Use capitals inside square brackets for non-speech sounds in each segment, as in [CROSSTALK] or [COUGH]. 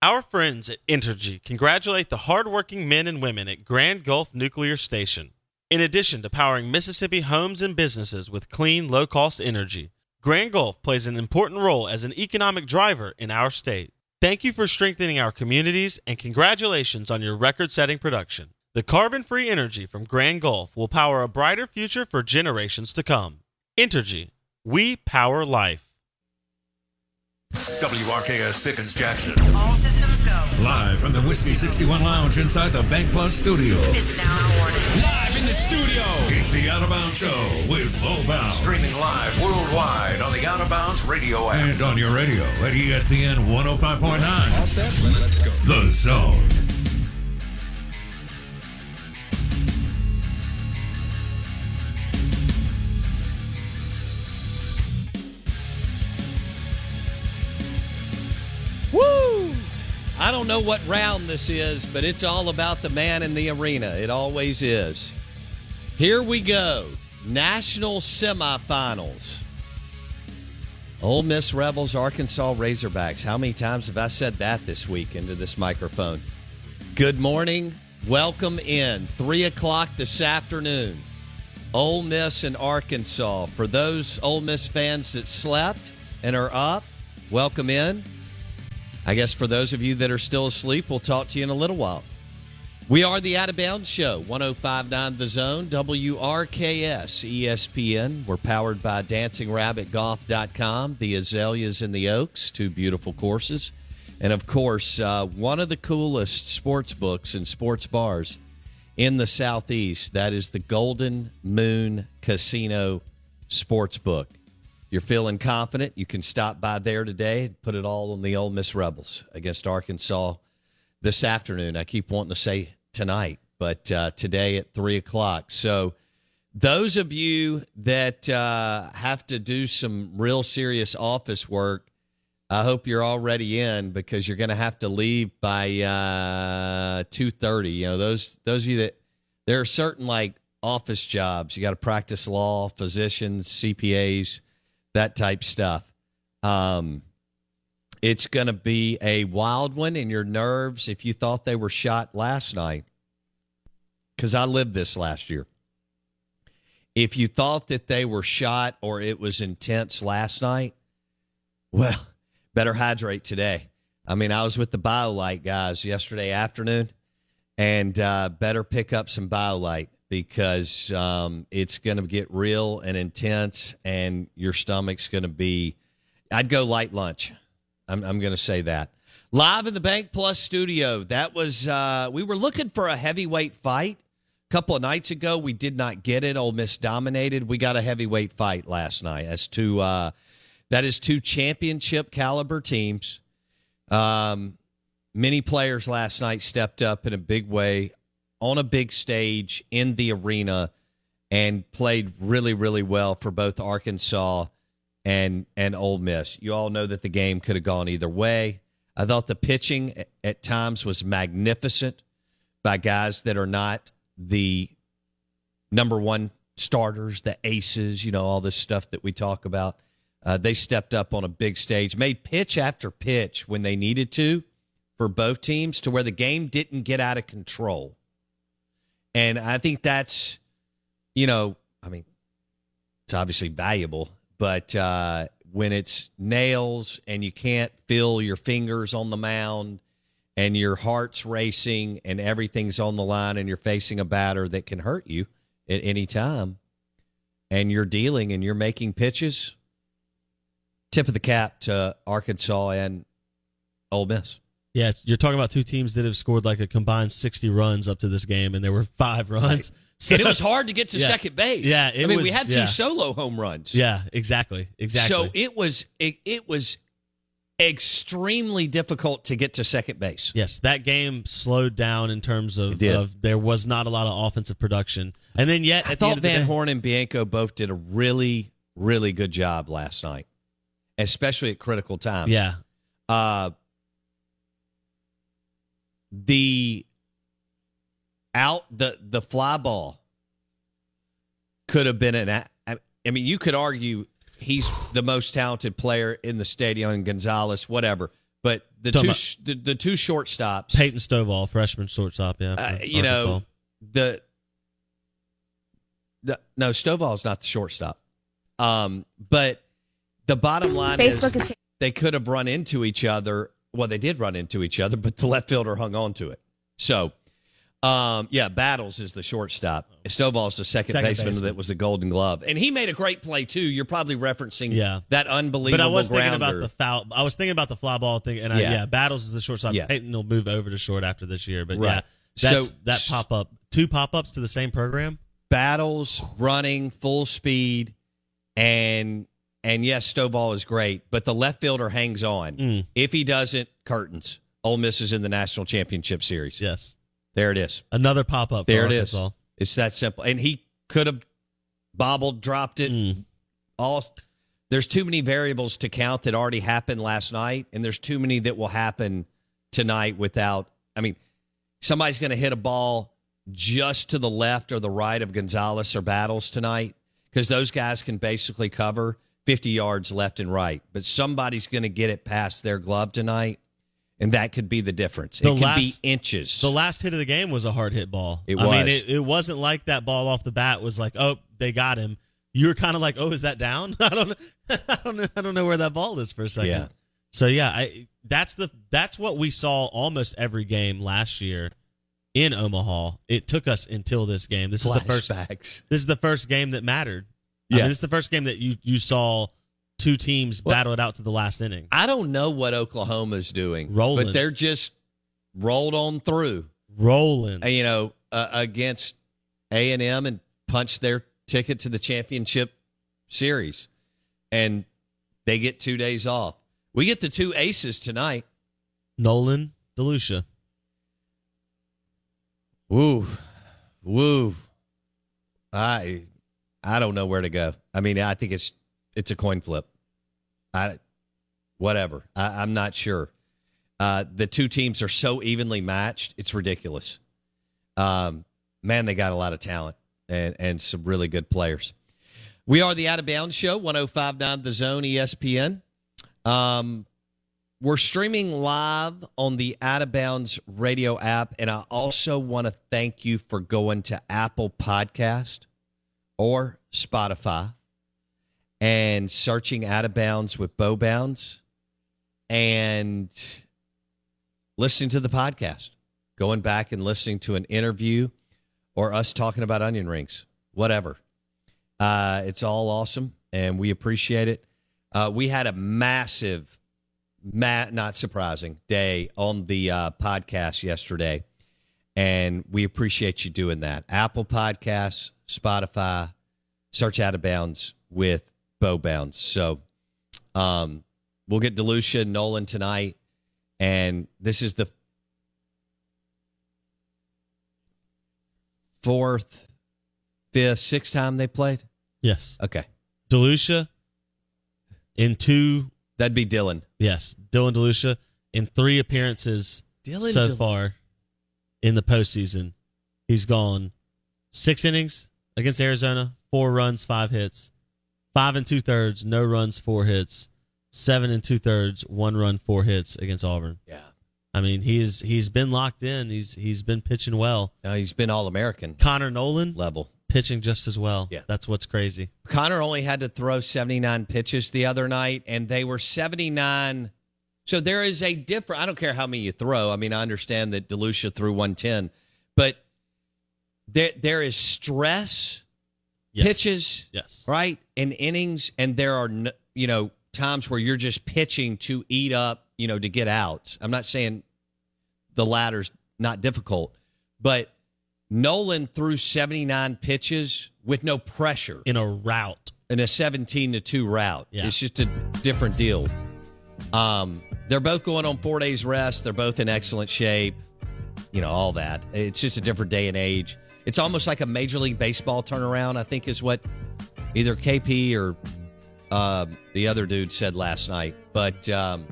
Our friends at Entergy congratulate the hardworking men and women at Grand Gulf Nuclear Station. In addition to powering Mississippi homes and businesses with clean, low cost energy, Grand Gulf plays an important role as an economic driver in our state. Thank you for strengthening our communities and congratulations on your record setting production. The carbon free energy from Grand Gulf will power a brighter future for generations to come. Entergy, we power life. WRKS Pickens Jackson. All systems go. Live from the Whiskey 61 Lounge inside the Bank Plus studio. This is Al Warning. Live in the studio. It's the Out of Bounds Show with Bo Bounds. Streaming live worldwide on the Out of Bounds radio app. And on your radio at ESPN 105.9. All set? Let's go. The Zone. Woo! I don't know what round this is, but it's all about the man in the arena. It always is. Here we go. National semifinals. Ole Miss Rebels, Arkansas Razorbacks. How many times have I said that this week into this microphone? Good morning. Welcome in. Three o'clock this afternoon. Ole Miss and Arkansas. For those Ole Miss fans that slept and are up, welcome in. I guess for those of you that are still asleep, we'll talk to you in a little while. We are the Out of Bounds Show, 1059 The Zone, WRKS, ESPN. We're powered by DancingRabbitGolf.com, the Azaleas and the Oaks, two beautiful courses. And of course, uh, one of the coolest sports books and sports bars in the Southeast. That is the Golden Moon Casino Sportsbook. You're feeling confident, you can stop by there today and put it all on the Ole Miss Rebels against Arkansas this afternoon. I keep wanting to say tonight, but uh, today at 3 o'clock. So, those of you that uh, have to do some real serious office work, I hope you're already in because you're going to have to leave by uh, 2.30. You know, those, those of you that there are certain like office jobs. You got to practice law, physicians, CPAs, that type stuff. Um, it's going to be a wild one in your nerves if you thought they were shot last night. Because I lived this last year. If you thought that they were shot or it was intense last night, well, better hydrate today. I mean, I was with the BioLite guys yesterday afternoon, and uh, better pick up some BioLite because um, it's going to get real and intense, and your stomach's going to be. I'd go light lunch. I'm, I'm going to say that. Live in the Bank Plus studio. That was uh, we were looking for a heavyweight fight a couple of nights ago. We did not get it. Ole Miss dominated. We got a heavyweight fight last night. As two uh, that is two championship caliber teams. Um, many players last night stepped up in a big way on a big stage in the arena and played really, really well for both Arkansas and and Ole Miss. You all know that the game could have gone either way. I thought the pitching at times was magnificent by guys that are not the number one starters, the aces, you know, all this stuff that we talk about. Uh, they stepped up on a big stage, made pitch after pitch when they needed to for both teams to where the game didn't get out of control. And I think that's, you know, I mean, it's obviously valuable, but uh, when it's nails and you can't feel your fingers on the mound and your heart's racing and everything's on the line and you're facing a batter that can hurt you at any time and you're dealing and you're making pitches, tip of the cap to Arkansas and Ole Miss. Yeah, you're talking about two teams that have scored like a combined 60 runs up to this game, and there were five runs. So- [LAUGHS] and it was hard to get to Yeah. second base. Yeah, it I mean, we was- had two yeah. solo home runs. Yeah, exactly, exactly. So it was it, it was extremely difficult to get to second base. Yes, that game slowed down in terms of, of there was not a lot of offensive production, and then yet I at the end thought the Van day- Horn and Bianco both did a really really good job last night, especially at critical times. Yeah, Uh, the out the the fly ball could have been an. I mean, you could argue he's the most talented player in the stadium, and Gonzalez, whatever. But the Talking two sh- the, the two shortstops, Peyton Stovall, freshman shortstop. Yeah, uh, you know the the no Stovall is not the shortstop. Um, but the bottom line Facebook is is- they could have run into each other. Well, they did run into each other, [LAUGHS] but the left fielder hung on to it. So, um, yeah, Battles is the shortstop. Stovall's the second, Second baseman, baseman. that was the Golden Glove, and he made a great play too. You're probably referencing Yeah. that unbelievable. But I was thinking about the foul. I was thinking about the fly ball thing, and I, Yeah. yeah. Battles is the shortstop. Yeah. Peyton will move over to short after this year, but Right. yeah, that's So- that pop up. Two pop ups to the same program. battles running full speed and and yes Stovall is great but the left fielder hangs on. Mm. if he doesn't curtains. Ole Miss is in the national championship series. Yes, there it is. Another pop up. there it is. It's that simple. And he could have bobbled dropped it. Mm. all there's too many variables to count that already happened last night and there's too many that will happen tonight without I mean somebody's going to hit a ball just to the left or the right of Gonzalez or Battles tonight because those guys can basically cover 50 yards left and right. But somebody's going to get it past their glove tonight, and that could be the difference. The it could last- be inches. The last hit of the game was a hard hit ball. It I mean, it, it wasn't like that ball off the bat was like, oh, they got him. You were kind of like, oh, is that down? [LAUGHS] I don't know. [LAUGHS] I don't know. I don't know where that ball is for a second. Yeah. So yeah, I that's the that's what we saw almost every game last year in Omaha. It took us until this game. This is the first. This is the first game that mattered. I Yeah. mean, this is the first game that you you saw two teams Well- battle it out to the last inning. I don't know what Oklahoma's doing, Rolling. but they're just rolled on through. Rolling. you know, uh, against A and M and punched their ticket to the championship series, and they get two days off. We get the two aces tonight. Noland DeLucia. Woo, woo. I, I don't know where to go. I mean, I think it's it's a coin flip. I, whatever. I, I'm not sure. Uh, the two teams are so evenly matched. It's ridiculous. Um, man, they got a lot of talent and and some really good players. We are the Out of Bounds Show, 1059 The Zone ESPN. Um, we're streaming live on the Out of Bounds radio app, and I also want to thank you for going to Apple Podcast or Spotify and searching Out of Bounds with Bo Bounds and listening to the podcast, going back and listening to an interview or us talking about onion rings, whatever. Uh, it's all awesome, and we appreciate it. Uh, we had a massive, ma- not surprising, day on the uh, podcast yesterday, and we appreciate you doing that. Apple Podcasts, Spotify, search Out of Bounds with Bo Bounds. So um, we'll get DeLucia and Noland tonight, and this is the fourth, fifth, sixth time they played. Yes. Okay, DeLucia in two that'd be Dylan. Yes, Dylan DeLucia in three appearances Dylan so Del- far in the postseason. He's gone six innings against Arizona, four runs, five hits, five and two thirds, no runs, four hits, seven and two thirds, one run, four hits against Auburn. Yeah. I mean, he's he's been locked in. He's he's been pitching well. No, he's been All American Connor Noland level. pitching just as well. Yeah. that's what's crazy. Connor only had to throw 79 pitches the other night, and they were 79. So there is a different. I don't care how many you throw. I mean, I understand that DeLucia threw 110, but there there is stress Yes. pitches, Yes. right, in innings, and there are you know times where you're just pitching to eat up, you know, to get out. I'm not saying the latter's not difficult, but Noland threw 79 pitches with no pressure in a route. in a 17 to 2 route. Yeah. It's just a different deal. Um, they're both going on four days rest. They're both in excellent shape. You know, all that. It's just a different day and age. It's almost like a Major League Baseball turnaround, I think is what either KP or um, the other dude said last night. But um,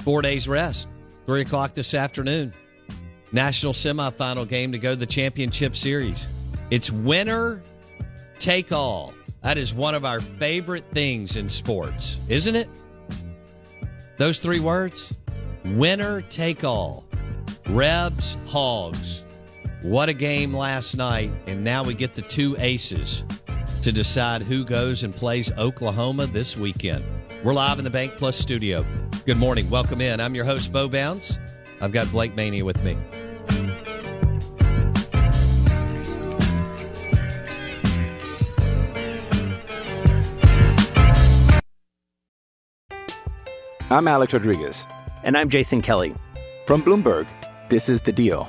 four days rest, three o'clock this afternoon. National semifinal game to go to the championship series. It's winner take all. That is one of our favorite things in sports, isn't it? Those three words winner take all. Rebs, Hogs. What a game last night. And now we get the two aces to decide who goes and plays Oklahoma this weekend. We're live in the Bank Plus studio. Good morning. Welcome in. I'm your host, Bo Bounds. I've got Blake Mania with me. I'm Alex Rodriguez. And I'm Jason Kelly. From Bloomberg, this is The Deal.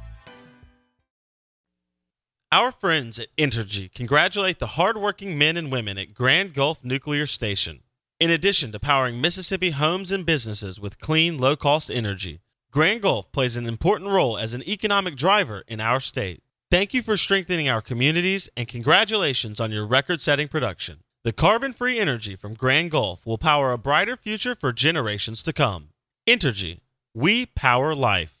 Our friends at Entergy congratulate the hardworking men and women at Grand Gulf Nuclear Station. In addition to powering Mississippi homes and businesses with clean, low cost energy, Grand Gulf plays an important role as an economic driver in our state. Thank you for strengthening our communities and congratulations on your record setting production. The carbon free energy from Grand Gulf will power a brighter future for generations to come. Entergy, we power life.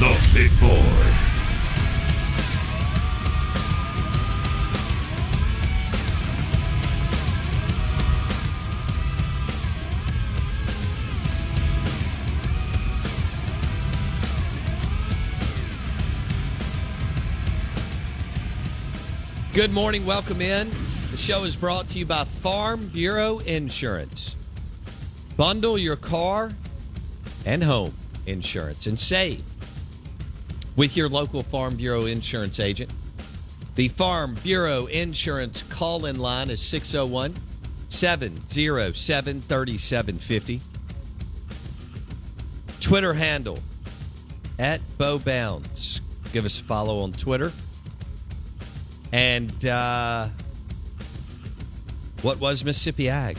The big board. Good morning. Welcome in. The show is brought to you by Farm Bureau Insurance. Bundle your car and home insurance and save with your local Farm Bureau insurance agent. The Farm Bureau Insurance call in line is 601 707 3750. Twitter handle at Bo Bounds. Give us a follow on Twitter. And uh, what was Mississippi Ag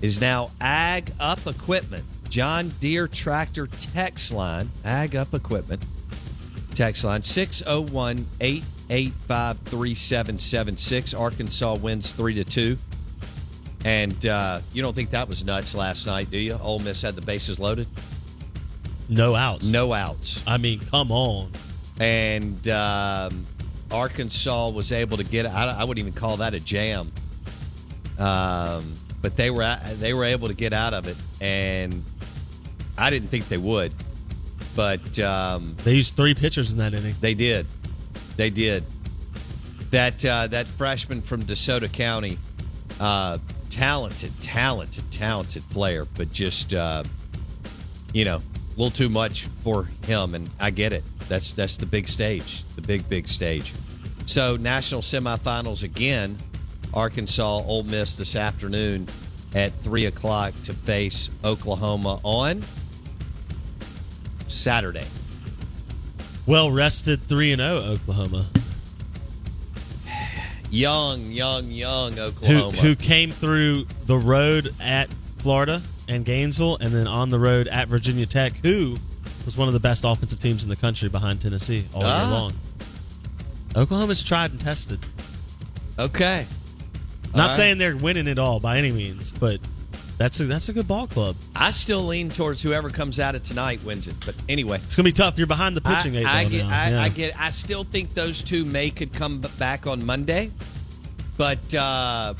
is now Ag Up Equipment. John Deere Tractor text line, Ag Up Equipment text line 601 885 3776. Arkansas wins 3 to 2. And uh, you don't think that was nuts last night, do you? Ole Miss had the bases loaded. No outs. No outs. I mean, come on. and um, Arkansas was able to get. I, I wouldn't even call that a jam, um, but they were they were able to get out of it, and I didn't think they would. But um, They used three pitchers in that inning. they did. They did. That uh, that freshman from DeSoto County, uh, talented, talented, talented player, but just uh, you know, a little too much for him, and I get it. That's that's the big stage, the big big stage. So national semifinals again. Arkansas, Ole Miss this afternoon at three o'clock to face Oklahoma on Saturday. Well rested three and zero Oklahoma, [SIGHS] Young, young, young Oklahoma. who came through the road at Florida and Gainesville, and then on the road at Virginia Tech, who was one of the best offensive teams in the country behind Tennessee all Ah. year long. Oklahoma's tried and tested. Okay. Not right. saying they're winning it all by any means, but that's a that's a good ball club. I still lean towards whoever comes out of tonight wins it. But anyway, It's gonna be tough. You're behind the pitching I, eight I get, now. I, Yeah. I get. I still think those two may could come back on Monday, but uh,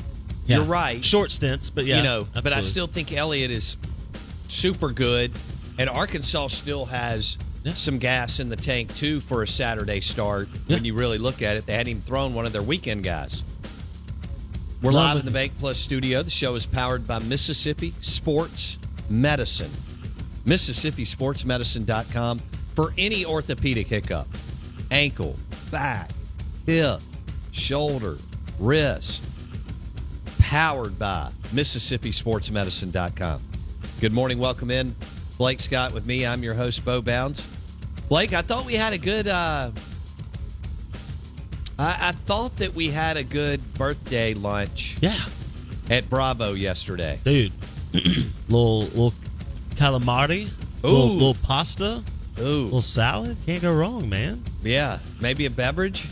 Yeah. you're right. Short stints, but yeah, you know, but I still think Elliott is super good, and Arkansas still has some gas in the tank too for a Saturday start. When you really look at it, they hadn't even thrown one of their weekend guys. We're Love live it. in the Bank Plus studio. The show is powered by Mississippi Sports Medicine. MississippiSportsMedicine.com for any orthopedic hiccup, ankle, back, hip, shoulder, wrist. Powered by MississippiSportsMedicine.com. Good morning. Welcome in. Blake Scott with me. I'm your host, Bo Bounds. Blake, I thought we had a good. Uh, I, I thought that we had a good birthday lunch. Yeah. At Bravo yesterday, dude. [CLEARS THROAT] little little calamari, Ooh. little, little pasta, Ooh, little salad. Can't go wrong, man. Yeah, maybe a beverage.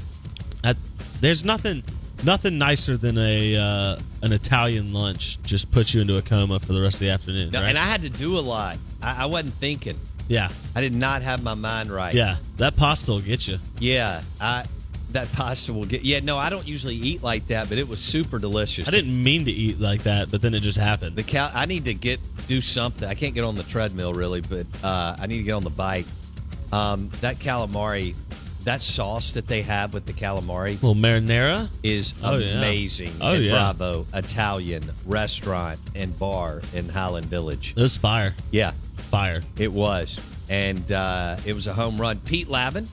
I, there's nothing nothing nicer than a uh, an Italian lunch. Just puts you into a coma for the rest of the afternoon. No, right? And I had to do a lot. I, I wasn't thinking. yeah, I did not have my mind right. yeah. That pasta will get you. Yeah, I that pasta will get. Yeah, no, I don't usually eat like that, but it was super delicious. I didn't mean to eat like that, but then it just happened. The cal- I need to get do something. I can't get on the treadmill really, but uh, I need to get on the bike. Um, that calamari, that sauce that they have with the calamari little marinara. is Oh, yeah. amazing. Oh, at yeah. Bravo Italian restaurant and bar in Highland Village. It was fire, Yeah, fire. it was, and uh, it was a home run. Pete Laven,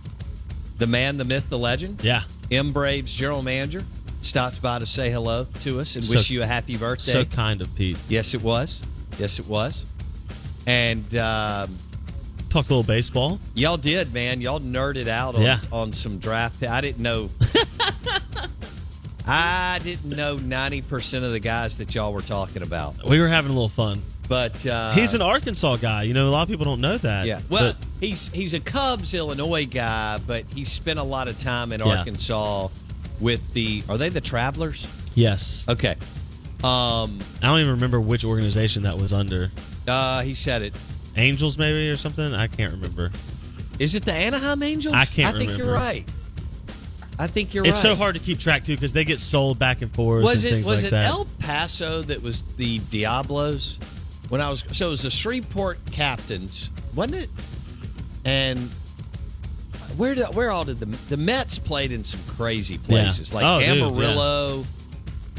the man, the myth, the legend. Yeah, M Braves general manager stopped by to say hello to us and So- wish you a happy birthday. so kind of Pete. yes, it was. Yes, it was. And um, Talked a little baseball. y'all did, man. Y'all nerded out on, Yeah. on some draft. I didn't know. [LAUGHS] I didn't know ninety percent of the guys that y'all were talking about. We were having a little fun. But uh, He's an Arkansas guy. You know, a lot of people don't know that. yeah. Well, But- he's he's a Cubs Illinois guy, but he spent a lot of time in Yeah. Arkansas with the. Are they the Travelers? yes. Okay. Um. I don't even remember which organization that was under. Uh. He said it. Angels, maybe, or something. I can't remember. Is it the Anaheim Angels? I can't I think you're right. I think you're right. It's right. so hard to keep track too because they get sold back and forth. Was and it was like it that. El Paso that was the Diablos? When I was so it was the Shreveport Captains, wasn't it? And where did where all did the the Mets played in some crazy places like Oh, dude. Amarillo,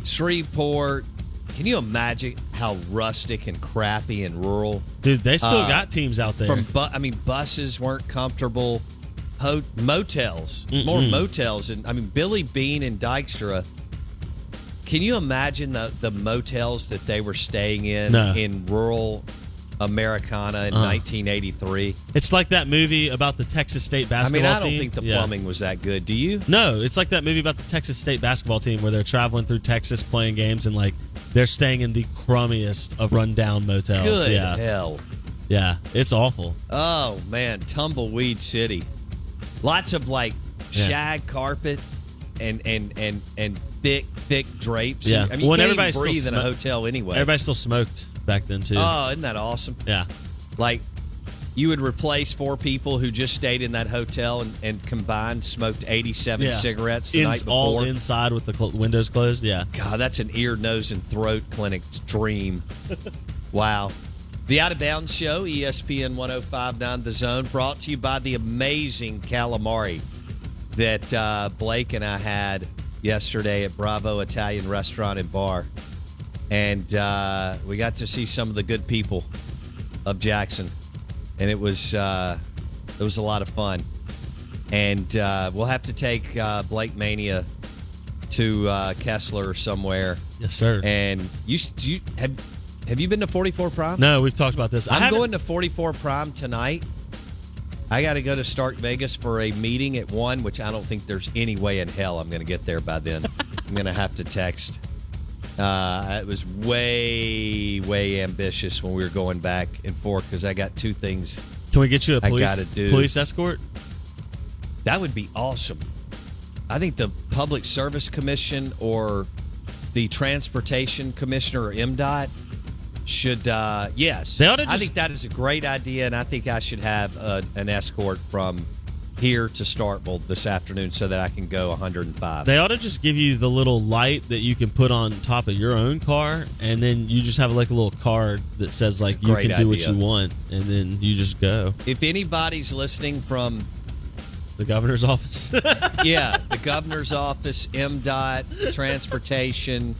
Shreveport. Can you imagine how rustic and crappy and rural? Dude, they still Uh, got teams out there. From bu- I mean, buses weren't comfortable. Ho- motels, more motels, and I mean Billy Beane and Dykstra. Can you imagine the the motels that they were staying in No. in rural Americana in Uh. 1983? it's like that movie about the Texas State I basketball mean, I don't team. think the Yeah. plumbing was that good. Do you? No, it's like that movie about the Texas State basketball team where they're traveling through Texas playing games and like they're staying in the crummiest of rundown motels. Good yeah, hell. yeah, it's awful. Oh man, tumbleweed city. Lots of like Yeah. shag carpet and and and and thick thick drapes. Yeah. I mean, Well, you can't everybody even breathe in a hotel anyway. Everybody still smoked back then too. Oh, isn't that awesome? yeah, Like you would replace four people who just stayed in that hotel and, and combined smoked 87 yeah. cigarettes the Ins- night before. all inside with the cl- windows closed. Yeah, God, that's an ear, nose, and throat clinic dream. [LAUGHS] wow. The Out of Bounds Show, ESPN 1059 The Zone, brought to you by the amazing calamari that uh, Blake and I had yesterday at Bravo Italian Restaurant and Bar. And uh, we got to see some of the good people of Jackson. And it was uh, it was a lot of fun. And uh, we'll have to take uh, Blake Mania to uh, Kessler or somewhere. Yes, sir. And you, you have have you been to 44 Prime? No, we've talked about this. I I'm haven't- going to 44 Prime tonight. I got to go to Stark Vegas for a meeting at one, which I don't think there's any way in hell I'm going to get there by then. [LAUGHS] I'm going to have to text. Uh, it was way, way ambitious when we were going back and forth because I got two things. Can we get you a police, gotta do. police escort? That would be awesome. I think the Public Service Commission or the Transportation Commissioner or MDOT should, uh, yes. They ought to I think that is a great idea, and I think I should have uh an escort from here to Starkville this afternoon so that I can go 105. They ought to just give you the little light that you can put on top of your own car, and then you just have like a little card that says like you can do what you want, and then you just go. if anybody's listening from The governor's [LAUGHS] office. yeah, the governor's office, MDOT, transportation,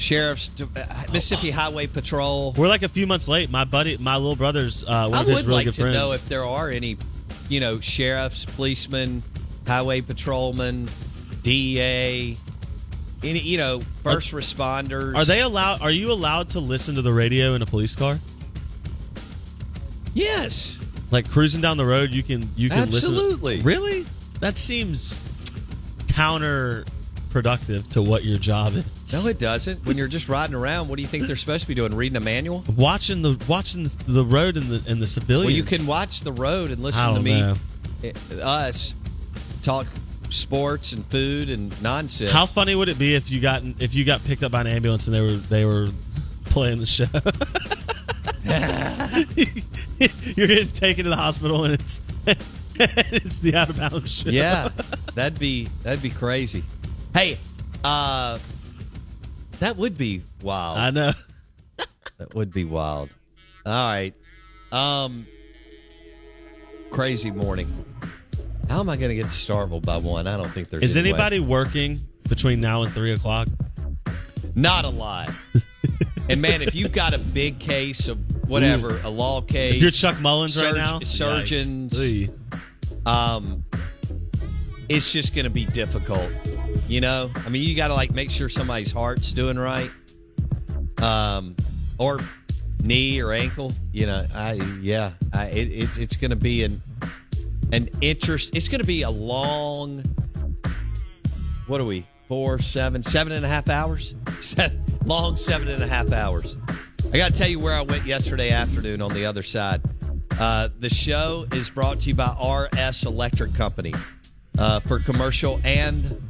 sheriff's, uh, Mississippi Highway Patrol. We're like a few months late. My buddy, my little brother's uh, one I of his would really like good to know if there are any, you know, sheriffs, policemen, highway patrolmen, DEA, any, you know, first responders. Are they allowed? Are you allowed to listen to the radio in a police car? Yes. Like cruising down the road, you can you can Absolutely. listen. Really? That seems counterproductive to what your job is. No, it doesn't. When you're just riding around, what do you think they're supposed to be doing? Reading a manual? Watching the watching the, the road and the and the civilians. Well, you can watch the road and listen to me, know. eh, us, talk sports and food and nonsense. How funny would it be if you got if you got picked up by an ambulance and they were they were playing the show? [LAUGHS] You're getting taken to the hospital and it's [LAUGHS] it's the out of bounds show. yeah, that'd be that'd be crazy. Hey, uh, that would be wild. I know. [LAUGHS] that would be wild. All right, um, crazy morning. How am I going to get Starville by one? I don't think there's. Is any way. anybody working between now and three o'clock? Not a lot. [LAUGHS] and man, if you've got a big case of whatever, a law case, If you're Chuck Mullins right now, surgeons, um, it's just going to be difficult. You know, I mean, you got to like make sure somebody's heart's doing right, um, or knee or ankle. You know, I yeah, I, it, it's it's going to be an an interest. It's going to be a long. What are we? Four, seven, seven and a half hours. [LAUGHS] Long seven and a half hours. I got to tell you where I went yesterday afternoon on the other side. Uh, the show is brought to you by RS Electric Company uh, for commercial and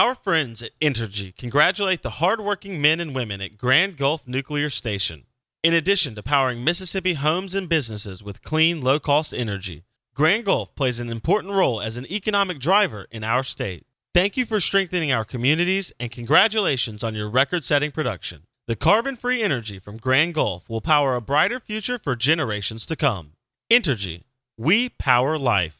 Our friends at Entergy congratulate the hardworking men and women at Grand Gulf Nuclear Station. In addition to powering Mississippi homes and businesses with clean, low cost energy, Grand Gulf plays an important role as an economic driver in our state. Thank you for strengthening our communities and congratulations on your record setting production. The carbon free energy from Grand Gulf will power a brighter future for generations to come. Entergy, we power life.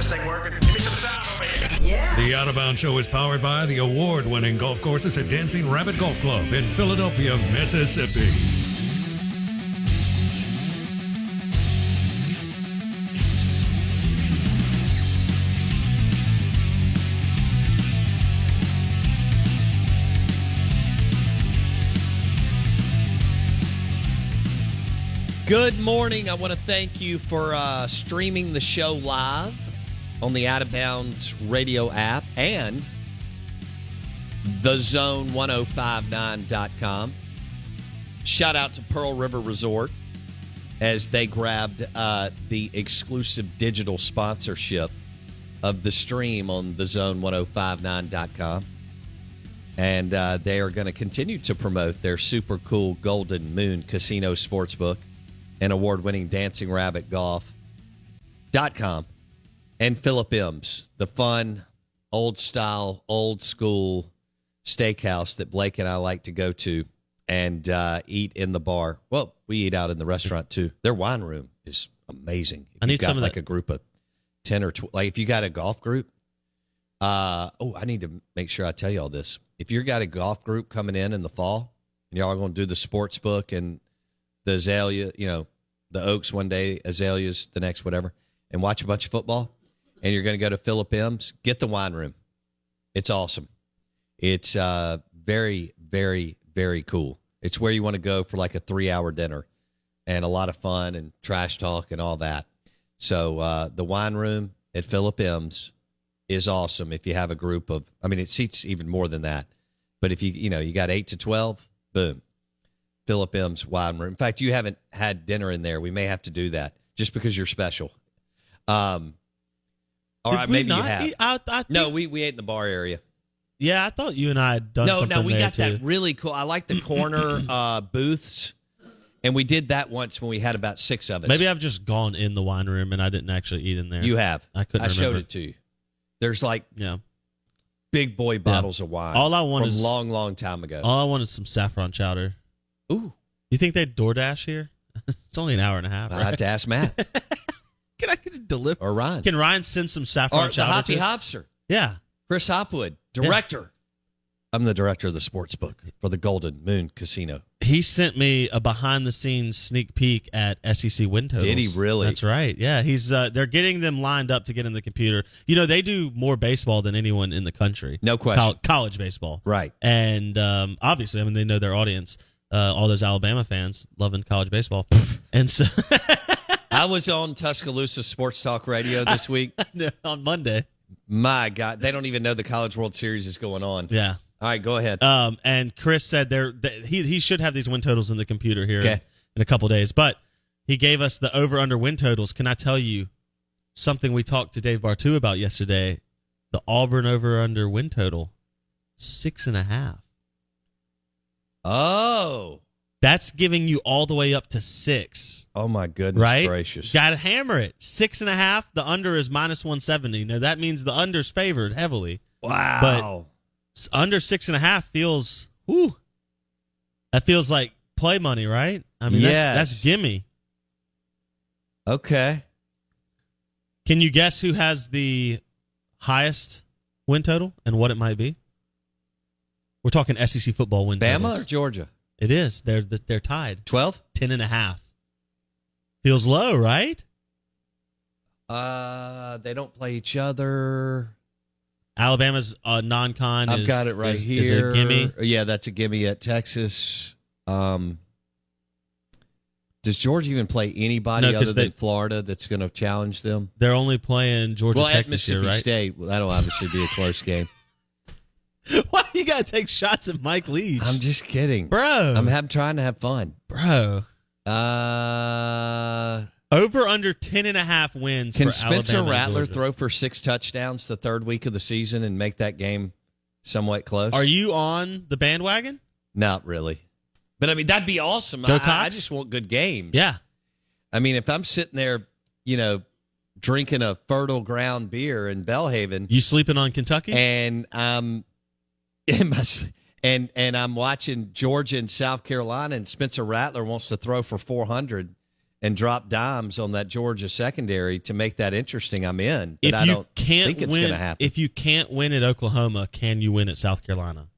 Is this thing working? Give me some sound over here. The The Out of Bounds Show is powered by the award winning golf courses at Dancing Rabbit Golf Club in Philadelphia, Mississippi. Good morning. I want to thank you for uh, streaming the show live on the Out of Bounds radio app and the zone1059.com. Shout out to Pearl River Resort as they grabbed uh, the exclusive digital sponsorship of the stream on the zone1059.com. And uh, they are going to continue to promote their super cool Golden Moon Casino Sportsbook and award winning Dancing Rabbit Golf.com and Philip M's, the fun, old style, old school steakhouse that Blake and I like to go to and uh, eat in the bar. Well, we eat out in the restaurant too. Their wine room is amazing. If I need some of like that- a group of 10 or 12. Like if you got a golf group, uh, oh, I need to make sure I tell you all this. If you got a golf group coming in in the fall and y'all are going to do the sports book and the azalea, you know, the Oaks one day, azaleas the next, whatever, and watch a bunch of football, and you're going to go to Philip M's, get the wine room. It's awesome. It's uh, very, very, very cool. It's where you want to go for like a three hour dinner and a lot of fun and trash talk and all that. So uh, the wine room at Philip M's is awesome if you have a group of, I mean, it seats even more than that. But if you, you know, you got eight to 12, boom, Philip M's wine room. In fact, you haven't had dinner in there. We may have to do that just because you're special. Um, all right, maybe you not have. eat- I- I no, we, we ate in the bar area. Yeah, I thought you and I had done no, no, no, we got too. that really cool. I like the corner [CLEARS THROAT] uh, booths, and we did that once when we had about six of us. Maybe I've just gone in the wine room and I didn't actually eat in there. you have. I couldn't. I showed it to you. There's like Yeah. big boy bottles of wine. All I want from is- long, long time ago. All I wanted is some saffron chowder. Ooh. You think they'd DoorDash here? [LAUGHS] it's only an hour and a half. I Right? have to ask Matt [LAUGHS] Can I get a deliver? or Ryan Can Ryan send some saffron or the chowder? Hoppy to? Hopster. Yeah. Chris Hopwood, director. I'm the director of the sports book for the Golden Moon Casino. He sent me a behind the scenes sneak peek at SEC win totals. Did he really? That's right. Yeah, he's uh, they're getting them lined up to get in the computer. You know, they do more baseball than anyone in the country. No question. Col- college baseball. Right. And um, obviously, I mean, they know their audience. Uh, all those Alabama fans loving college baseball, [LAUGHS] and so [LAUGHS] I was on Tuscaloosa Sports Talk Radio this [LAUGHS] week. on Monday, My God, they don't even know the College World Series is going on. yeah. All right, go ahead. Um, and Chris said there that he he should have these win totals in the computer here Okay. in, in a couple days, but he gave us the over under win totals. Can I tell you something we talked to Dave Bartu about yesterday? The Auburn over under win total six and a half. oh, That's giving you all the way up to six. oh my goodness right? gracious! Got to hammer it. Six and a half. The under is minus 170. Now, that means the under's favored heavily. wow. S- Under six and a half feels, whoo. That feels like play money, right? I mean, Yes. that's, that's gimme. okay. Can you guess who has the highest win total and what it might be? We're talking SEC football win Bama totals. or Georgia? It is. They're they're tied. Twelve. Ten and a half. Feels low, right? Uh, they don't play each other. Alabama's uh, non-con. I've is- got it right is- here. Is a gimme. Yeah, that's a gimme at Texas. Um, does Georgia even play anybody No, other than Florida that's going to challenge them? They're only playing Georgia well, Tech at this year, Mississippi right? State, well, that'll obviously be a close game. [LAUGHS] Why you gotta take shots at Mike Leach, I'm just kidding, bro? I'm have, trying to have fun. bro. Uh, Over under ten and a half wins. can Spencer Alabama Rattler throw for six touchdowns the third week of the season and make that game somewhat close? Are you on the bandwagon? Not really. But I mean, that'd be awesome. I, I just want good games. Yeah. I mean, if I'm sitting there, you know, drinking a fertile ground beer in Belhaven, You sleeping on Kentucky? and um, and, my, and and I'm watching Georgia and South Carolina, and Spencer Rattler wants to throw for 400, and drop dimes on that Georgia secondary to make that interesting, I'm in. But If I you don't can't think it's win, going to happen. if you can't win at Oklahoma, can you win at South Carolina?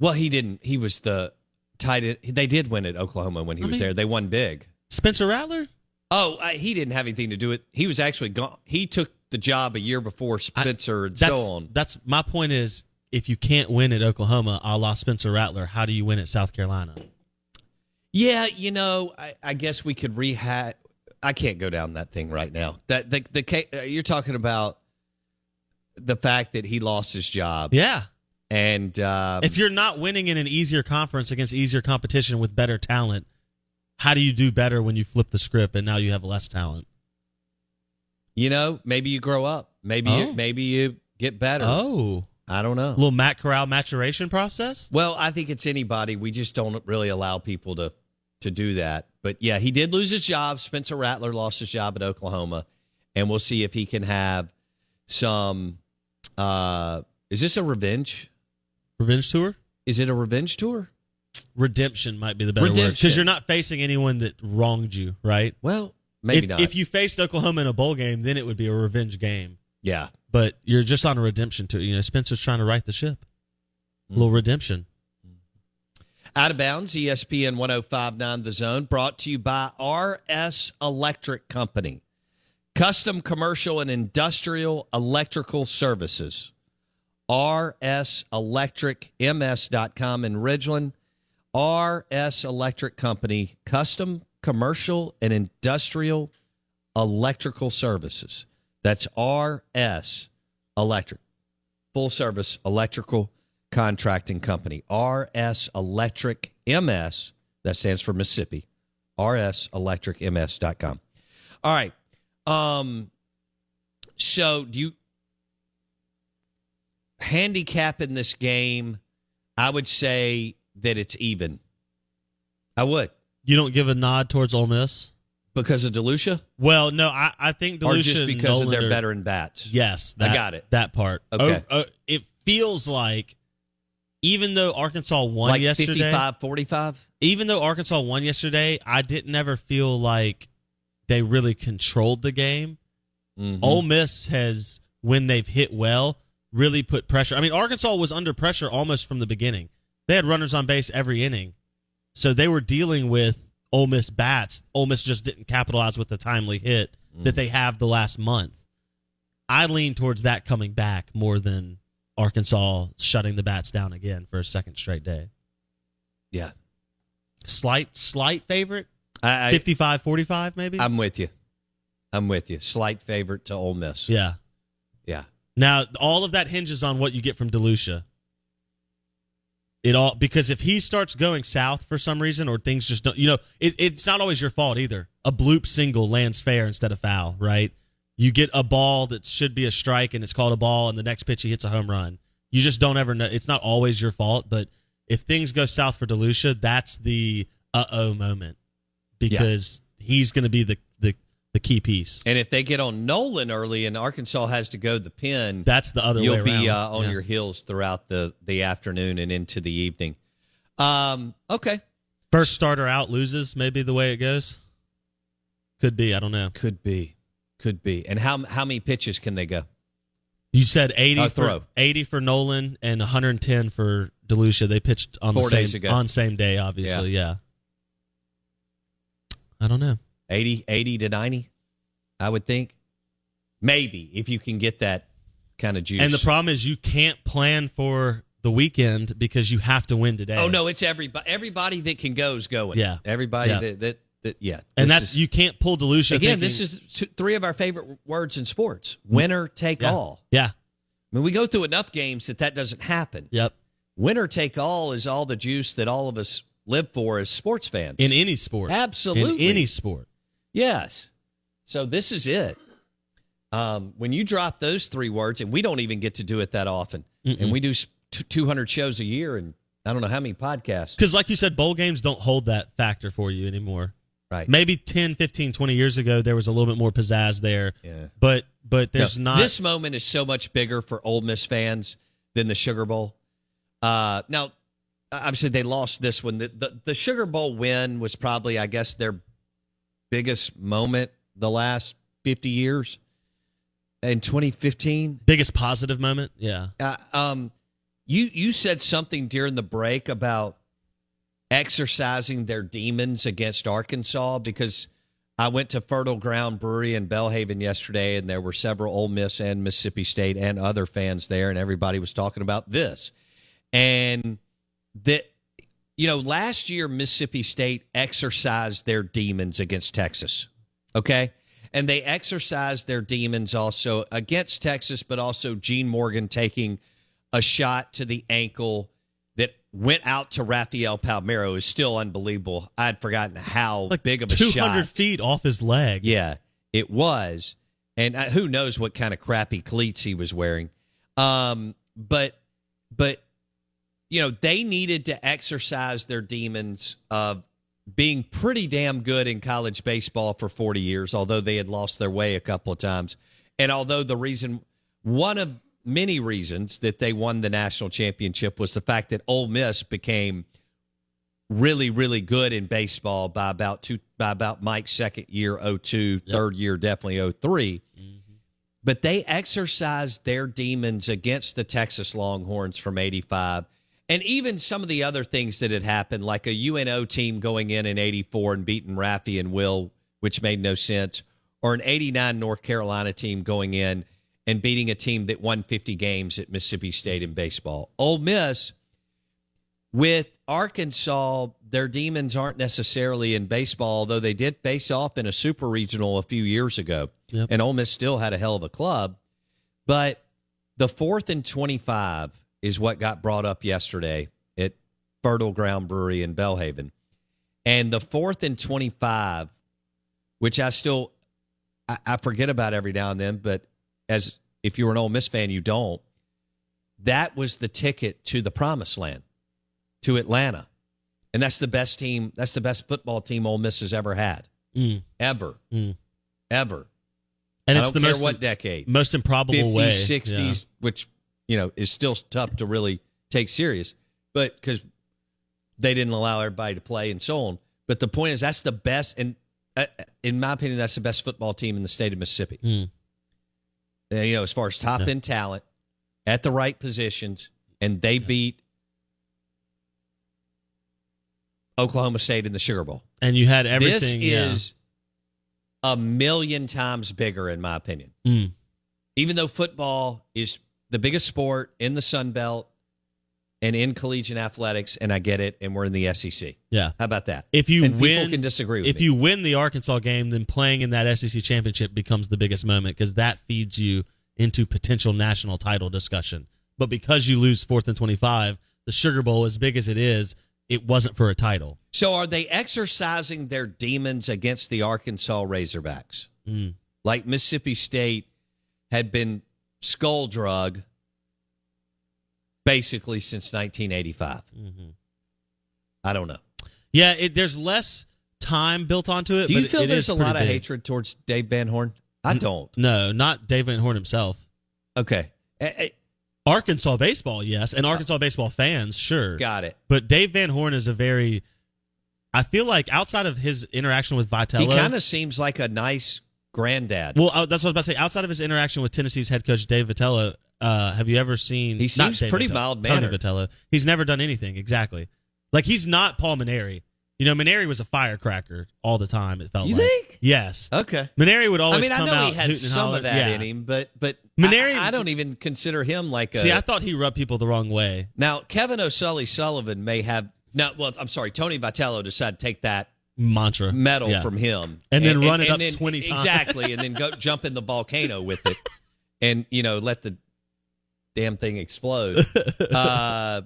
well, he didn't. He was the tight end. They did win at Oklahoma when he I was mean- there. They won big. Spencer Rattler? Oh, I, he didn't have anything to do with. He was actually gone. He took the job a year before Spencer and That's so on. that's my point. Is if you can't win at Oklahoma, a la Spencer Rattler, how do you win at South Carolina? Yeah, you know, I, I guess we could rehat. I can't go down that thing right now. That the the uh, you're talking about the fact that he lost his job. Yeah. and um, if you're not winning in an easier conference against easier competition with better talent, how do you do better when you flip the script and now you have less talent? You know, maybe you grow up. Maybe Oh. you, maybe you get better. Oh, I don't know. a little Matt Corral maturation process. Well, I think it's anybody. We just don't really allow people to to do that. But yeah, he did lose his job. Spencer Rattler lost his job at Oklahoma, and we'll see if he can have some. Uh, is this a revenge? Revenge tour? Is it a revenge tour? Redemption might be the better word Redemption. because you're not facing anyone that wronged you, right? Well, maybe if, not. If you faced Oklahoma in a bowl game, then it would be a revenge game. yeah, But you're just on a redemption tour. You know, Spencer's trying to right the ship. A little redemption. Out of bounds, ESPN 1059 The Zone, brought to you by RS Electric Company. Custom commercial and industrial electrical services. RS Electric RSElectricMS.com in Ridgeland. RS Electric Company, custom commercial and industrial electrical services. That's RS Electric full service electrical contracting company. RS Electric MS, that stands for Mississippi. RSElectricMS.com. All right. Um, so do you handicap in this game? I would say that it's even. I would. You don't give a nod towards Ole Miss because of DeLucia. Well, no, I, I think DeLucia Or just because of their veteran bats. Yes, I got it. That part. Okay. Oh, oh, it feels like even though Arkansas won Like yesterday, 55 45? even though Arkansas won yesterday, I didn't ever feel like they really controlled the game. Mm-hmm. Ole Miss has, when they've hit well, really put pressure. I mean, Arkansas was under pressure almost from the beginning. They had runners on base every inning, so they were dealing with Ole Miss bats. Ole Miss just didn't capitalize with the timely hit Mm. that they have the last month. I lean towards that coming back more than Arkansas shutting the bats down again for a second straight day. Yeah. Slight, slight favorite. I, I, 55 45 maybe I'm with you. I'm with you. Slight favorite to Ole Miss. yeah Yeah. now all of that hinges on what you get from DeLucia it all because if he starts going south for some reason or things just don't you know it, it's not always your fault either. A bloop single lands fair instead of foul right? You get a ball that should be a strike and it's called a ball and the next pitch he hits a home run. You just don't ever know. It's not always your fault but if things go south for DeLucia that's the uh-oh moment. Because he's going to be the, the the key piece And if they get on Noland early and Arkansas has to go the pin, That's the other you'll be uh, on Yeah. your heels throughout the, the afternoon and into the evening. Um, okay. First starter out loses, maybe the way it goes. Could be, I don't know. Could be. Could be. And how how many pitches can they go? You said 80 Uh, for throw. 80 for Noland and 110 for DeLucia. They pitched on Four the same on same day obviously, yeah. I don't know. 80, 80 to 90, I would think. Maybe, if you can get that kind of juice. And the problem is you can't plan for the weekend because you have to win today. Oh, no, it's everybody. Everybody that can go is going. Yeah. Everybody Yeah. That, that, that, yeah. And that's is- you can't pull DeLucia Again, thinking- this is two, three of our favorite words in sports winner take Yeah. all. Yeah. I mean, we go through enough games that that doesn't happen. Yep. Winner take all is all the juice that all of us live for as sports fans. In any sport. Absolutely. In any sport. Yes. So this is it. Um, when you drop those three words, and we don't even get to do it that often, Mm-mm. and we do s- t- 200 shows a year, and I don't know how many podcasts. Because, like you said, bowl games don't hold that factor for you anymore. Right. Maybe 10, 15, 20 years ago, there was a little bit more pizzazz there. Yeah. But but there's No, not. This moment is so much bigger for Ole Miss fans than the Sugar Bowl. Uh, now, obviously they lost this one. The, the the Sugar Bowl win was probably, I guess, their biggest moment the last fifty years. In 2015, biggest positive moment. Yeah. Uh, um, you you said something during the break about exercising their demons against Arkansas because I went to Fertile Ground Brewery in Belhaven yesterday, and there were several Ole Miss and Mississippi State and other fans there, and everybody was talking about this. And that, you know, last year Mississippi State exercised their demons against Texas. Okay. And they exercised their demons also against Texas, but also Gene Morgan taking a shot to the ankle that went out to Rafael Palmeiro is still unbelievable. I'd forgotten how like big of a Two shot. hundred feet off his leg. Yeah, it was, and uh, who knows what kind of crappy cleats he was wearing. Um, but but you know they needed to exercise their demons of being pretty damn good in college baseball for 40 years, although they had lost their way a couple of times. And although the reason, one of many reasons that they won the national championship was the fact that Ole Miss became really, really good in baseball by about two, by about Mike's second year, 02, third year, definitely 3 mm-hmm. But they exercised their demons against the Texas Longhorns from 85 and even some of the other things that had happened, like a UNO team going in in 84 and beating Raffy and Will, which made no sense, or an 89 North Carolina team going in and beating a team that won 50 games at Mississippi State in baseball. Ole Miss, with Arkansas, their demons aren't necessarily in baseball, though they did face off in a super regional a few years ago. Yep. And Ole Miss still had a hell of a club. But the fourth and 25 is what got brought up yesterday at Fertile Ground Brewery in Belhaven. And the fourth and 25, which I still I, I forget about every now and then, but as if you're an Ole Miss fan, you don't. That was the ticket to the promised land, to Atlanta. And that's the best team, that's the best football team Ole Miss has ever had. Mm. Ever. Mm. Ever. And I it's don't the care most what decade. most improbable 50s, way. 60s, Yeah. which, you know, is still tough to really take serious. But because they didn't allow everybody to play and so on. But the point is, that's the best, and uh, in my opinion, that's the best football team in the state of Mississippi. Mm. Uh, you know, as far as top end talent at the right positions, and they beat Oklahoma State in the Sugar Bowl. And you had everything. This yeah. is a million times bigger, in my opinion. Mm. Even though football is the biggest sport in the Sun Belt and in collegiate athletics, and I get it, and we're in the SEC. Yeah. How about that? If you And people win, can disagree with If me. you win the Arkansas game, then playing in that SEC championship becomes the biggest moment because that feeds you into potential national title discussion. But because you lose fourth and twenty-five, the Sugar Bowl, as big as it is, it wasn't for a title. So are they exercising their demons against the Arkansas Razorbacks? Mm. Like Mississippi State had been skull drug basically since 1985. Mm-hmm. I don't know. Yeah, it, there's less time built onto it. Do you feel it there's a lot of big. hatred towards Dave Van Horn? I don't. No, not Dave Van Horn himself. Okay. Arkansas baseball, yes, and Arkansas baseball fans, sure. Got it. But Dave Van Horn is a very. I feel like outside of his interaction with Vitello, He kind of seems like a nice granddad. Well, uh, that's what I was about to say. Outside of his interaction with Tennessee's head coach Dave Vitello, uh, have you ever seen? He seems pretty mild Tony mannered. Vitello. He's never done anything exactly. Like he's not Paul Mainieri. You know, Mainieri was a firecracker all the time. It felt You like. think? Yes. Okay. Mainieri would always. I mean, I know he had some hollering. of that Yeah. in him, but but Mainieri- I, I don't even consider him like a. See, I thought he rubbed people the wrong way. now Kevin O'Sully Sullivan may have no. Well, I'm sorry, Tony Vitello decided to take that Mantra medal Yeah. from him And then run it up then- 20 times. exactly, and then go [LAUGHS] jump in the volcano with it, and you know let the damn thing explode. [LAUGHS] uh,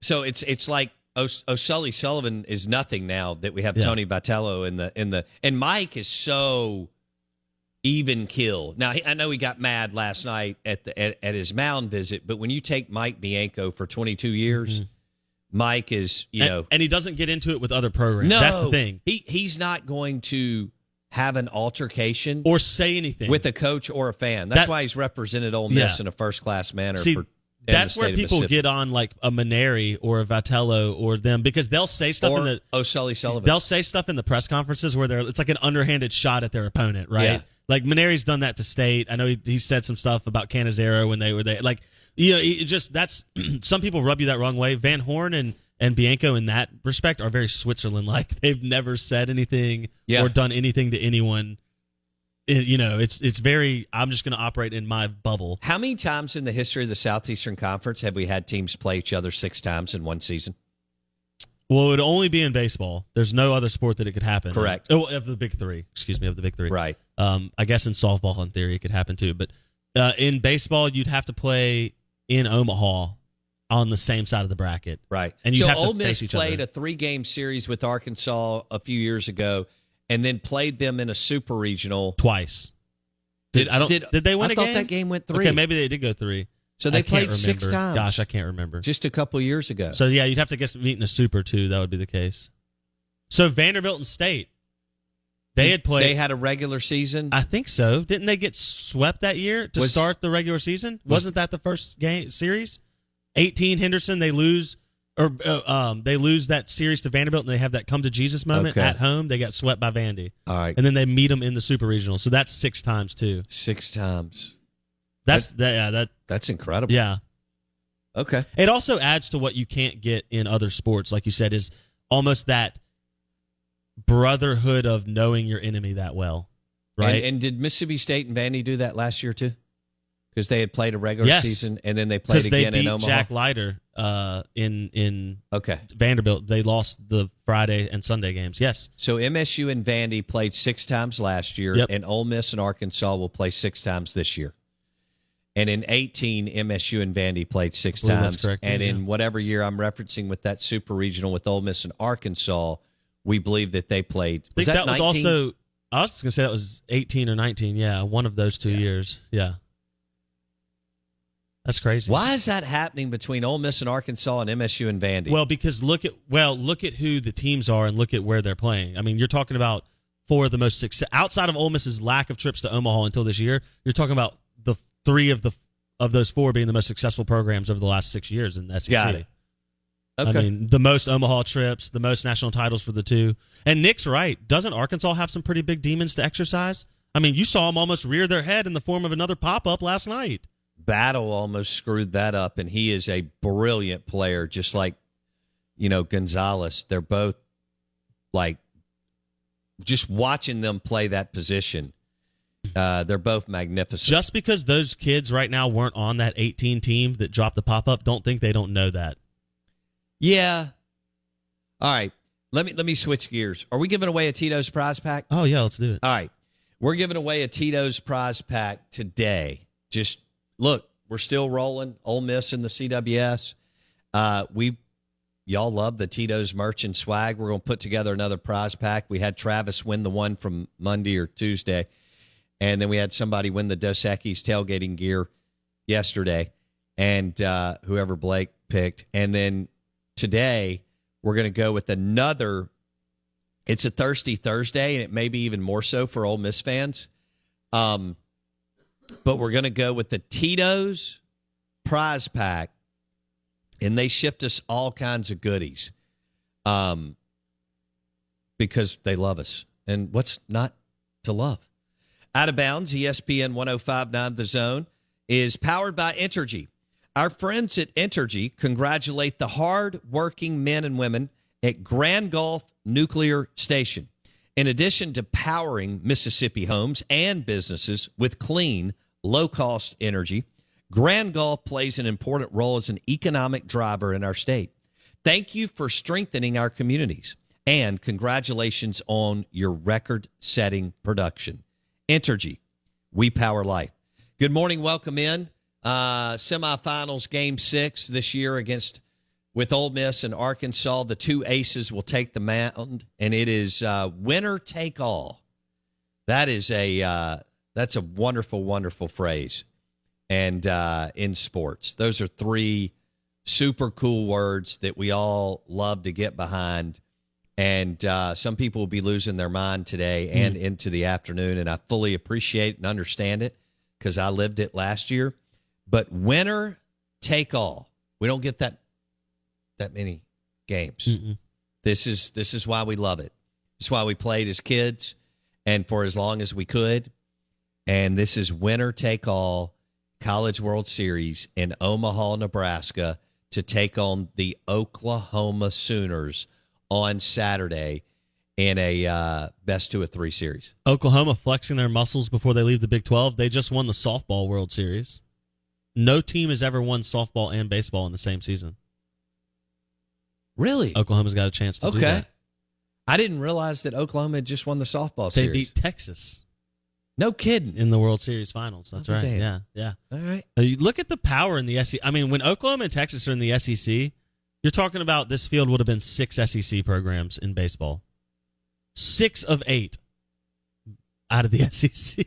so it's it's like O- O'Sully Sullivan is nothing now that we have Yeah. Tony Vitello in the in the and Mike is so even kill. Now I know he got mad last night at the at, at his mound visit, but when you take Mike Bianco for 22 years, Mike is you and, know and he doesn't get into it with other programs. no, That's the thing. He he's not going to have an altercation Or say anything with a coach or a fan. That's That- why he's represented Ole Miss Yeah. in a first class manner See, for That's where people get on like a Mainieri or a Vitello or them because they'll say stuff or in the oh O'Sully Sullivan. they'll say stuff in the press conferences where they're it's like an underhanded shot at their opponent, right? Yeah. Like Mainieri's done that to State. I know he, he said some stuff about Cannizaro when they were there. Like you know, it just that's [CLEARS THROAT] some people rub you that wrong way. Van Horn and and Bianco in that respect are very Switzerland like. [LAUGHS] They've never said anything Yeah. or done anything to anyone. It- you know, it's it's very. I'm just going to operate in my bubble. How many times in the history of the Southeastern Conference have we had teams play each other six times in one season? Well, it would only be in baseball. There's no other sport that it could happen. in. Correct. Oh, of the big three. Excuse me, of the big three. Right. Um, I guess in softball, in theory, it could happen too. But uh, in baseball, you'd have to play in Omaha on the same side of the bracket. Right. And you so have to Ole Miss face each played other. a three game series with Arkansas a few years ago and then played them in a super regional twice. Did, I don't? Did, they win I a thought game? that game went three. Okay, maybe they did go three. So they I played six times. Gosh, I can't remember. just a couple years ago. So yeah, you'd have to guess meet in a super too. That would be the case. So Vanderbilt and State, they had played. They had a regular season. I think so. Didn't they get swept that year to Was- start the regular season? was- Wasn't that the first game series? 18 Henderson, they lose or uh, um they lose that series to Vanderbilt and they have that come to Jesus moment Okay. at home. They got swept by Vandy. All right. And then they meet them in the super regional. So that's 6 times too. Six times. That's that yeah, that That's incredible. yeah. Okay. It also adds to what you can't get in other sports like you said is almost that brotherhood of knowing your enemy that well. Right? And, and did Mississippi State and Vandy do that last year too? Because they had played a regular Yes. season and then they played because they again beat in Omaha. Jack Leiter uh, in in okay. Vanderbilt. They lost the Friday and Sunday games. Yes, So MSU and Vandy played six times last year, Yep. and Ole Miss and Arkansas will play six times this year. And in 18, MSU and Vandy played six times. that's correct, and yeah. in whatever year I'm referencing with that super regional with Ole Miss and Arkansas, we believe that they played. I think that, was 19? also. I was going to say that was eighteen or nineteen. Yeah, one of those two years. Yeah, that's crazy. Why is that happening between Ole Miss and Arkansas and MSU and Vandy? Well, because look at well, look at who the teams are and look at where they're playing. I mean, you're talking about four of the most success outside of Ole Miss's lack of trips to Omaha until this year. You're talking about three of the of those four being the most successful programs over the last six years in the SEC. Got it. I mean, the most Omaha trips, the most national titles for the two. And Nick's right. Doesn't Arkansas have some pretty big demons to exercise? I mean, you saw them almost rear their head in the form of another pop up last night. Battle almost screwed that up, and he is a brilliant player, just like you know Gonzalez. They're both like just watching them play that position. Uh, they're both magnificent. Just because those kids right now weren't on that 18 team that dropped the pop up, don't think they don't know that. yeah. All right. Let me let me switch gears. Are we giving away a Tito's prize pack? Oh, yeah, let's do it. All right. We're giving away a Tito's prize pack today. Just look, we're still rolling. Ole Miss in the CWS. Uh, we y'all love the Tito's merch and swag. We're going to put together another prize pack. We had Travis win the one from Monday or Tuesday, and then we had somebody win the Dos Equis tailgating gear yesterday, and uh, whoever Blake picked, and then today we're going to go with another it's a thirsty Thursday, and it may be even more so for Ole Miss fans. Um, but we're going to go with the Tito's prize pack, and they shipped us all kinds of goodies, um, because they love us, and what's not to love? Out of bounds, ESPN 1059 The Zone is powered by Entergy. Our friends at Entergy congratulate the hard working men and women at Grand Gulf Nuclear Station. In addition to powering Mississippi homes and businesses with clean, low cost energy, Grand Gulf plays an important role as an economic driver in our state. Thank you for strengthening our communities and congratulations on your record setting production. Entergy, we power life. Good morning. Welcome in. Uh, semifinals game six this year against with Ole Miss and Arkansas. The two aces will take the mound, and it is uh, winner take all. That is a uh, that's a wonderful, wonderful phrase. And uh, in sports, those are three super cool words that we all love to get behind. And uh, some people will be losing their mind today and into the afternoon. And I fully appreciate and understand it because I lived it last year. But winner take all. We don't get that that many games. Mm-mm. This is this is why we love it. It's why we played as kids and for as long as we could. And this is winner take all College World Series in Omaha, Nebraska to take on the Oklahoma Sooners on Saturday in a uh, best two of three series. Oklahoma flexing their muscles before they leave the Big 12. They just won the softball World Series. No team has ever won softball and baseball in the same season. Really? Oklahoma's got a chance to do Okay. I didn't realize that Oklahoma had just won the softball They series. beat Texas no kidding. in the World Series finals. That's Oh, right. damn. Yeah, yeah. All right. Now, you look at the power in the SEC. I mean, when Oklahoma and Texas are in the SEC, you're talking about this field would have been six SEC programs in baseball. Six of eight out of the [LAUGHS] SEC.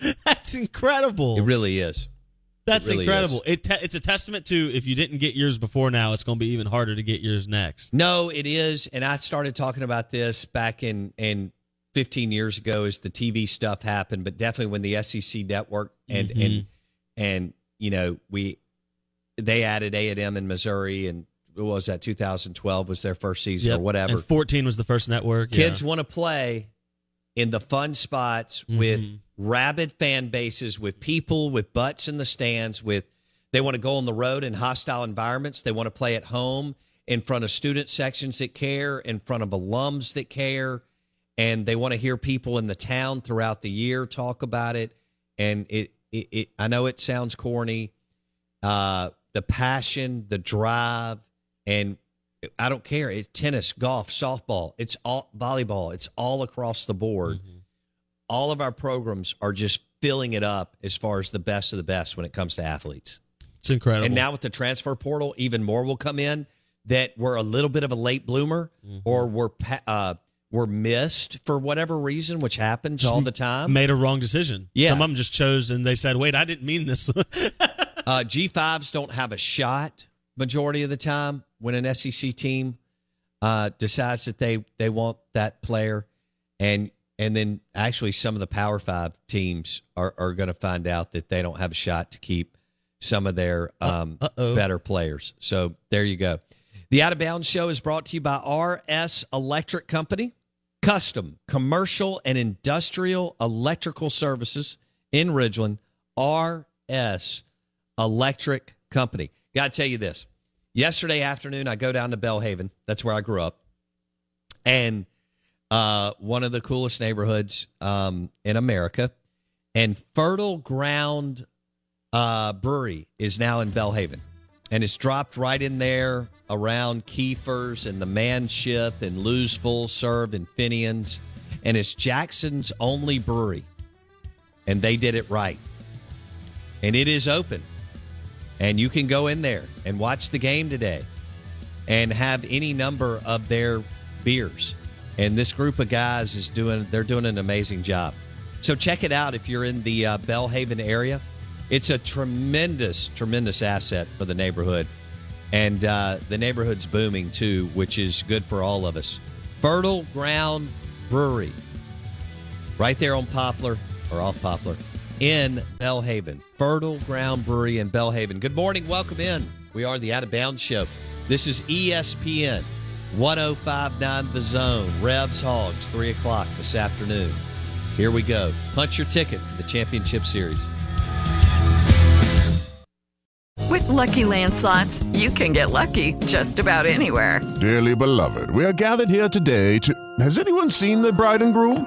[LAUGHS] That's incredible. It really is. That's really incredible. It te- it's a testament to if you didn't get yours before now, it's going to be even harder to get yours next. No, it is, and I started talking about this back in in 15 years ago as the TV stuff happened, but definitely when the SEC network and Mhm. and and you know we they added A and M in Missouri, and what was that 2012 was their first season Yep. or whatever. And 14 was the first network. Kids yeah. want to play in the fun spots with Mhm. rabid fan bases, with people with butts in the stands, with they want to go on the road in hostile environments. They want to play at home in front of student sections that care, in front of alums that care, and they want to hear people in the town throughout the year talk about it. And it, it, it I know it sounds corny, uh, the passion, the drive, and I don't care. It's tennis, golf, softball. It's all volleyball. It's all across the board. All of our programs are just filling it up as far as the best of the best when it comes to athletes. It's incredible. And now with the transfer portal, even more will come in that were a little bit of a late bloomer or were uh, were missed for whatever reason, which happens all the time. made a wrong decision. Yeah. Some of them just chose and they said, "Wait, I didn't mean this." [LAUGHS] Uh, G5s don't have a shot majority of the time when an SEC team uh, decides that they, they want that player. And and then actually some of the Power Five teams are, are going to find out that they don't have a shot to keep some of their um, better players. So there you go. The Out of Bounds Show is brought to you by RS Electric Company, custom commercial and industrial electrical services in Ridgeland. RS Electric Company. Got to tell you this. Yesterday afternoon, I go down to Belhaven. That's where I grew up. And uh, one of the coolest neighborhoods um, in America. And Fertile Ground uh, Brewery is now in Belhaven. And it's dropped right in there around Keifer's and the Manship and Lou's Full Serve and Fenian's. And it's Jackson's only brewery. And they did it right. And it is open. And you can go in there and watch the game today and have any number of their beers. And this group of guys is doing they're doing an amazing job. So check it out if you're in the uh, Belhaven area. It's a tremendous, tremendous asset for the neighborhood. And uh, the neighborhood's booming too, which is good for all of us. Fertile Ground Brewery, right there on Poplar or off Poplar in Belhaven. Fertile Ground Brewery in Bellhaven. Good morning. Welcome in. We are the Out of Bounds Show. This is ESPN 1059 The Zone. Rebs Hogs, 3 o'clock this afternoon. Here we go. Punch your ticket to the championship series. With Lucky Land slots, you can get lucky just about anywhere. Dearly beloved, we are gathered here today to. Has anyone seen the bride and groom?